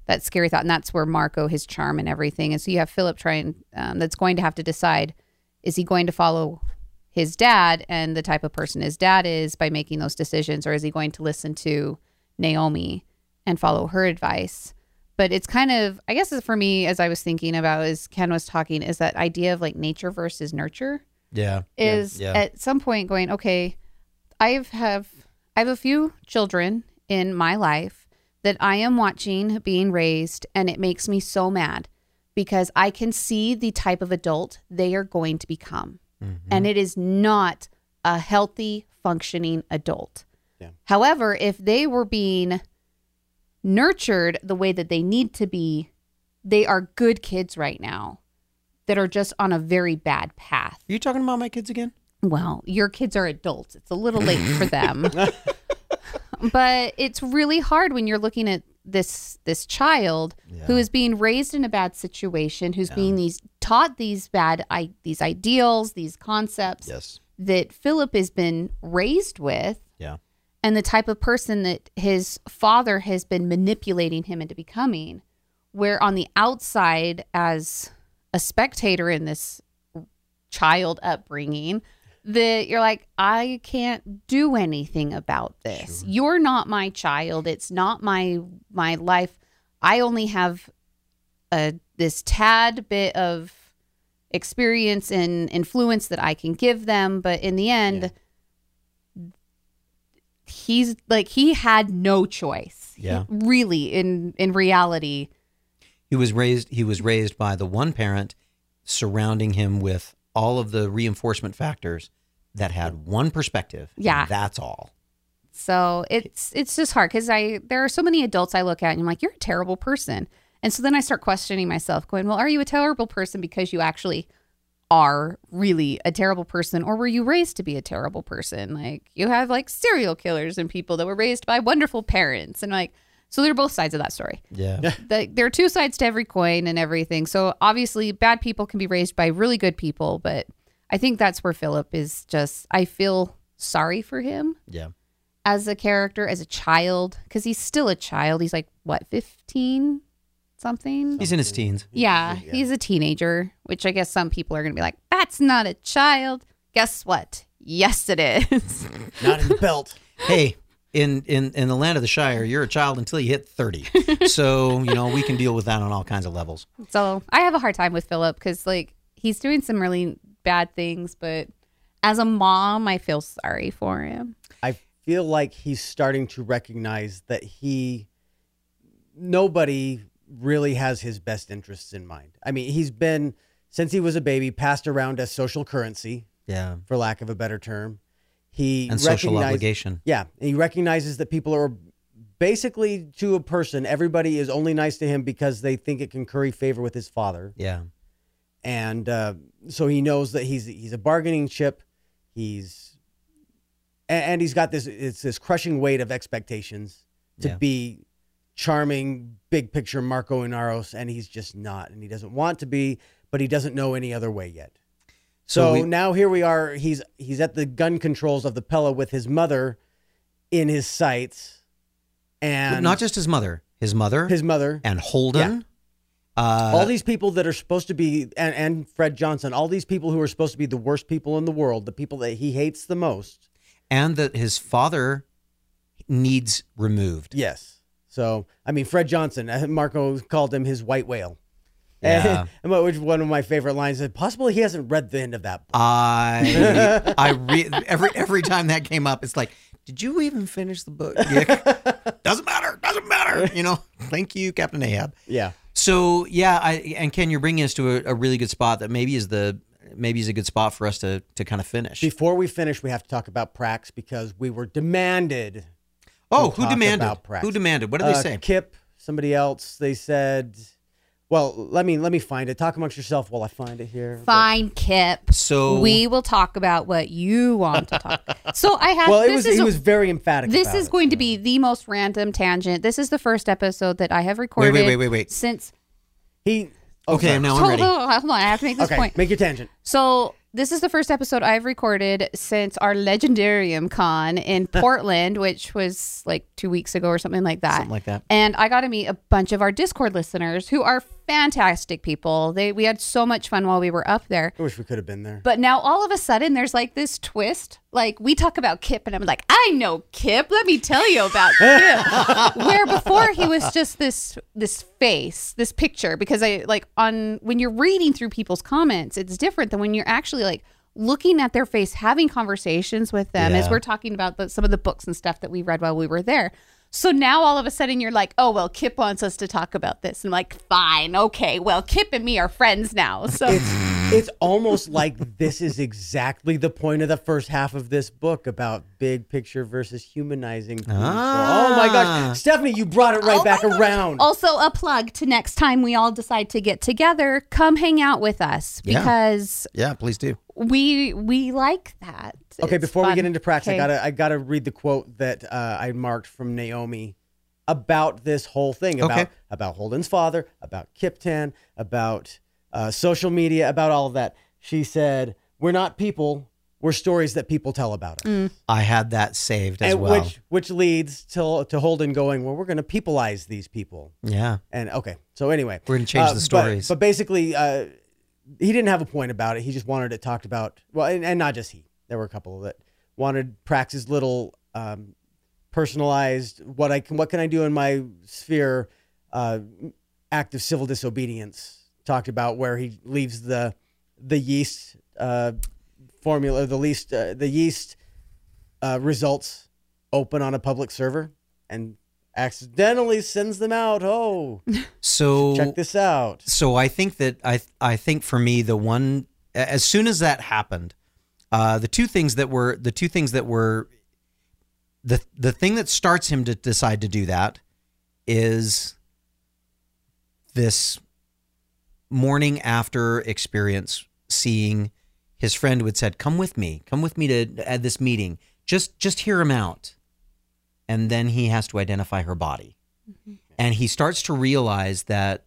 that scary thought, and that's where Marco his charm and everything. And so you have Philip trying um, that's going to have to decide is he going to follow his dad and the type of person his dad is by making those decisions, or is he going to listen to Naomi and follow her advice? But it's kind of, I guess, for me, as I was thinking about, as Kenn was talking, is that idea of like nature versus nurture Yeah. is Yeah. at some point going okay i have i have a few children in my life that i am watching being raised and it makes me so mad because i can see the type of adult they are going to become mm-hmm. and it is not a healthy functioning adult Yeah. however if they were being nurtured the way that they need to be they are good kids right now that are just on a very bad path Are you talking about my kids again? well, your kids are adults. It's a little late for them. but it's really hard when you're looking at this this child who is being raised in a bad situation, who's being these taught these bad I, these ideals, these concepts Yes. that Philip has been raised with Yeah. And the type of person that his father has been manipulating him into becoming where on the outside as a spectator in this child upbringing that you're like I can't do anything about this. You're not my child. It's not my my life. I only have a this tad bit of experience and influence that I can give them, but in the end he's like he had no choice. He- Yeah. really in in reality. He was raised he was raised by the one parent surrounding him with all of the reinforcement factors that had one perspective. Yeah. That's all. So it's it's just hard because I there are so many adults I look at and I'm like, you're a terrible person. And so then I start questioning myself, going, Well, are you a terrible person because you actually are really a terrible person, or were you raised to be a terrible person? Like you have like serial killers and people that were raised by wonderful parents, and like so they're both sides of that story. Yeah. The, there are two sides to every coin and everything. So obviously, bad people can be raised by really good people, but I think that's where Philip is just. I feel sorry for him Yeah. as a character, as a child, because he's still a child. He's like what, fifteen, something? He's in his teens. Yeah, he's a teenager, which I guess some people are gonna be like, "That's not a child." Guess what? Yes, it is. Not in the belt. Hey, in, in in the land of the Shire, you're a child until you hit 30. so, you know, we can deal with that on all kinds of levels. so I have a hard time with Philip because like he's doing some really bad things, but as a mom, I feel sorry for him. I feel like he's starting to recognize that he nobody really has his best interests in mind. I mean, he's been since he was a baby passed around as social currency, Yeah. for lack of a better term. He And social obligation. Yeah, he recognizes that people are basically to a person. Everybody is only nice to him because they think it can curry favor with his father, Yeah. and uh, so he knows that he's he's a bargaining chip. He's and, and he's got this it's this crushing weight of expectations to Yeah. be charming, big picture Marco Inaros, and he's just not, and he doesn't want to be, but he doesn't know any other way yet. So So, we- now here we are. He's he's at the gun controls of the Pella with his mother in his sights, and Not just his mother, his mother his mother. and Holden. Uh, all these people that are supposed to be, and, and Fred Johnson, all these people who are supposed to be the worst people in the world, the people that he hates the most. and that his father needs removed. Yes. So I mean, Fred Johnson. uh, Marco called him his white whale. Yeah. And, which one of my favorite lines is possibly he hasn't read the end of that book. I I re- every every time that came up, it's like, did you even finish the book? Doesn't matter. Doesn't matter. You know. Thank you, Captain Ahab. yeah. So yeah, I and Kenn, you're bringing us to a, a really good spot that maybe is the maybe is a good spot for us to to kind of finish. Before we finish, we have to talk about Prax because we were demanded. Oh, who demanded? about Who demanded? What did they Uh, say? Kip, somebody else. They said, Well, let me let me find it. Talk amongst yourself while I find it here. Fine, Kip. So we will talk about what you want to talk. So I have. Well, it this was is he was very emphatic. This about is it. going to be the most random tangent. This is the first episode that I have recorded. wait, wait, wait, wait. wait. Since he. oh, Okay, sorry. now I'm hold, ready. on, hold on, I have to make this Okay, point. make your tangent. So this is the first episode I've recorded since our Legendarium Con in Portland, which was like two weeks ago or something like that. Something like that. And I got to meet a bunch of our Discord listeners who are fantastic people. They we had so much fun while we were up there. I wish we could have been there. But now all of a sudden there's like this twist. Like we talk about Kip and I'm like, I know Kip. Let me tell you about Kip. Where before he was just this this face, this picture because I like on when you're reading through people's comments, it's different than when you're actually like looking at their face, having conversations with them as we're talking about the, some of the books and stuff that we read while we were there. So now all of a sudden you're like, oh well, Kip wants us to talk about this. And I'm like, fine, okay. Well, Kip and me are friends now. So it's it's almost like this is exactly the point of the first half of this book about big picture versus humanizing people. Oh my Ah. gosh, Stephanie, you brought it right Oh back around. Also, a plug to next time we all decide to get together, come hang out with us Yeah. because Yeah, please do. We we like that. Okay, It's before we get into Prax, I gotta I gotta read the quote that uh, I marked from Naomi about this whole thing about Okay. about Holden's father, about Kiptan, about uh, social media, about all of that. She said, "We're not people. We're stories that people tell about us." Mm. I had that saved as and well. which which leads to to Holden going, "Well, we're going to peopleize these people." yeah. And okay, so anyway, We're gonna change uh, the but- stories. But, basically, uh, he didn't have a point about it. He just wanted it talked about. Well, and, and not just he. There were a couple that wanted Prax's little um, personalized. What I can, what can I do in my sphere? Uh, act of civil disobedience. Talked about where he leaves the the yeast uh, formula, the least uh, the yeast uh, results open on a public server, and accidentally sends them out. Oh, So check this out. so I think that I I think for me the one as soon as that happened, uh, the two things that were the two things that were the the thing that starts him to decide to do that is this morning after experience seeing his friend would said come with me come with me to at this meeting just just hear him out and then he has to identify her body. Mm-hmm. And he starts to realize that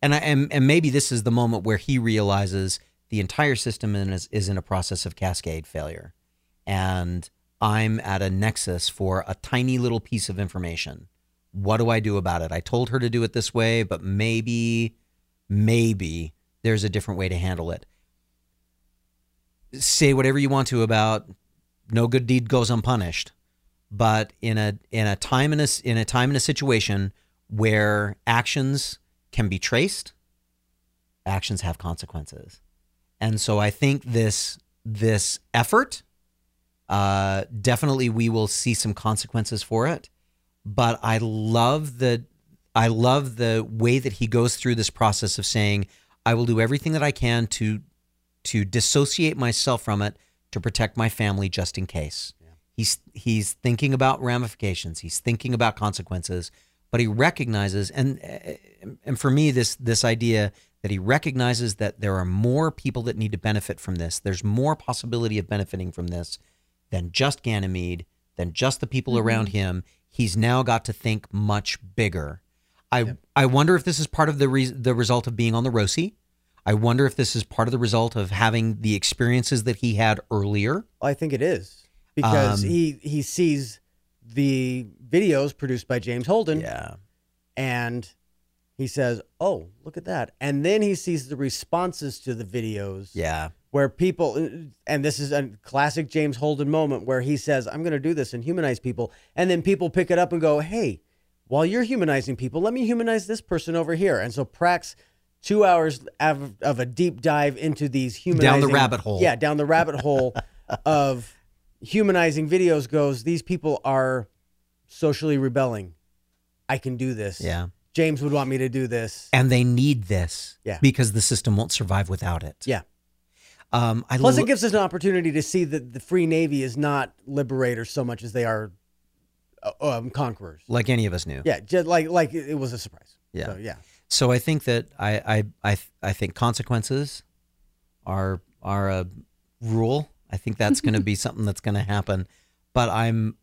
and I and, and maybe this is the moment where he realizes the entire system is, is in a process of cascade failure. And i'm at a nexus for a tiny little piece of information. What do i do about it? I told her to do it this way but maybe maybe there's a different way to handle it. Say whatever you want to about no good deed goes unpunished but in a in a time in a in a time in a situation where actions can be traced actions have consequences. And so i think this this effort uh definitely we will see some consequences for it. But i love the i love the way that he goes through this process of saying i will do everything that i can to to dissociate myself from it to protect my family just in case he's he's thinking about ramifications. He's thinking about consequences but he recognizes and and for me this this idea that he recognizes that there are more people that need to benefit from this. There's more possibility of benefiting from this than just Ganymede than just the people mm-hmm. around him. He's now got to think much bigger. I i wonder if this is part of the re- the result of being on the Roci i wonder if this is part of the result of having the experiences that he had earlier. I think it is because Um, he he sees the videos produced by James Holden, yeah and he says, "Oh, look at that!" And then he sees the responses to the videos, yeah where people, and this is a classic James Holden moment where he says, "I'm going to do this and humanize people," and then people pick it up and go, "Hey, while you're humanizing people, let me humanize this person over here." And so Prax. Two hours of, of a deep dive into these humanizing down the rabbit hole. Yeah, down the rabbit hole of humanizing videos goes. These people are socially rebelling. I can do this. yeah James would want me to do this. and they need this Yeah. because the system won't survive without it. Yeah. Um, I Plus, it gives us an opportunity to see that the Free Navy is not liberators so much as they are uh, um, conquerors. like any of us knew. Yeah, just like like it it was a surprise. Yeah. So, yeah. So I think that I I I, I think consequences are are a rule. I think that's going to be something that's going to happen. But I'm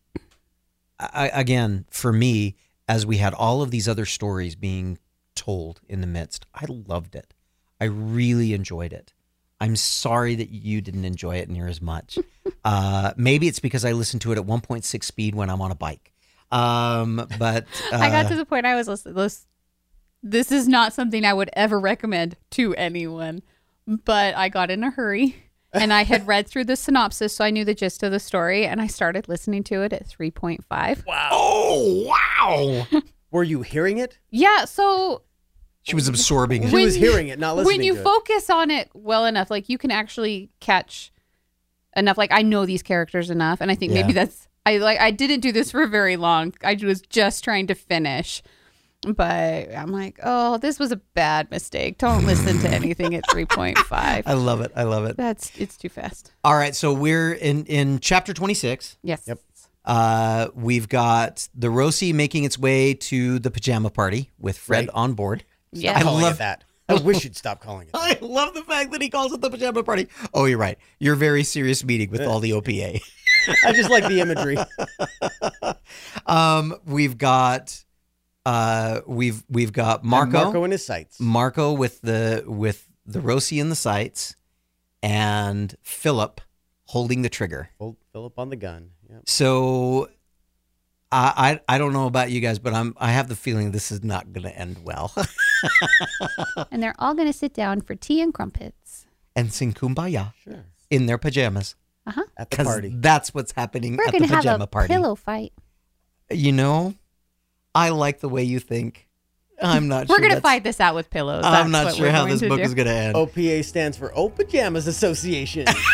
I, again for me as we had all of these other stories being told in the midst. I loved it. I really enjoyed it. I'm sorry that you didn't enjoy it near as much. Uh, maybe it's because I listened to it at 1.6 speed when I'm on a bike. Um, but uh, I got to the point I was listening. This, this is not something I would ever recommend to anyone, but I got in a hurry and I had read through the synopsis, so I knew the gist of the story, and I started listening to it at 3.5. Wow. oh wow, Were you hearing it? Yeah, so she was absorbing it. She was hearing it, not listening when you to it. focus on it well enough, like you can actually catch enough. Like I know these characters enough, and I think maybe that's I like. I didn't do this for very long. I was just trying to finish, but I'm like, oh, this was a bad mistake. Don't listen to anything at three point five. I love it. I love it. That's it's too fast. All right, so we're in in chapter 26. Yes. Yep. Uh, we've got the Roci making its way to the pajama party with Fred Right. on board. Yeah. I love that. I wish you'd stop calling it. That. I love the fact that he calls it the pajama party. Oh, you're right. Your very serious meeting with all the OPA. I just like the imagery. Um, we've got uh, we've we've got And Marco, Marco in his sights. Marco with the with the Roci in the sights, and Philip holding the trigger. Hold Philip on the gun. Yep. So I, I I don't know about you guys, but I'm I have the feeling this is not going to end well. And they're all going to sit down for tea and crumpets. and sing kumbaya Sure. in their pajamas Uh huh. At the party. that's what's happening We're at the going to have pajama a party. pillow fight. You know, I like the way you think. I'm not. Sure We're sure going to that's- fight this out with pillows. I'm That's not what sure we're how going this to book do. is going to end. OPA stands for O Pajamas Association.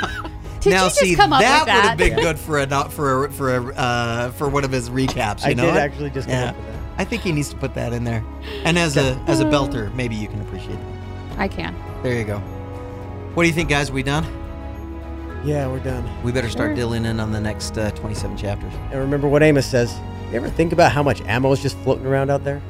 Did now, you just see, come up that with would have that? been good for a not for a, for a uh, for one of his recaps. You I know, did it? actually just come Yeah. up with that. I think he needs to put that in there. And as a as a belter, maybe you can appreciate that. I can. There you go. What do you think, guys? We done? Yeah, we're done. We better start Sure. dilling in on the next uh, 27 chapters. And remember what Amos says. You ever think about how much ammo is just floating around out there?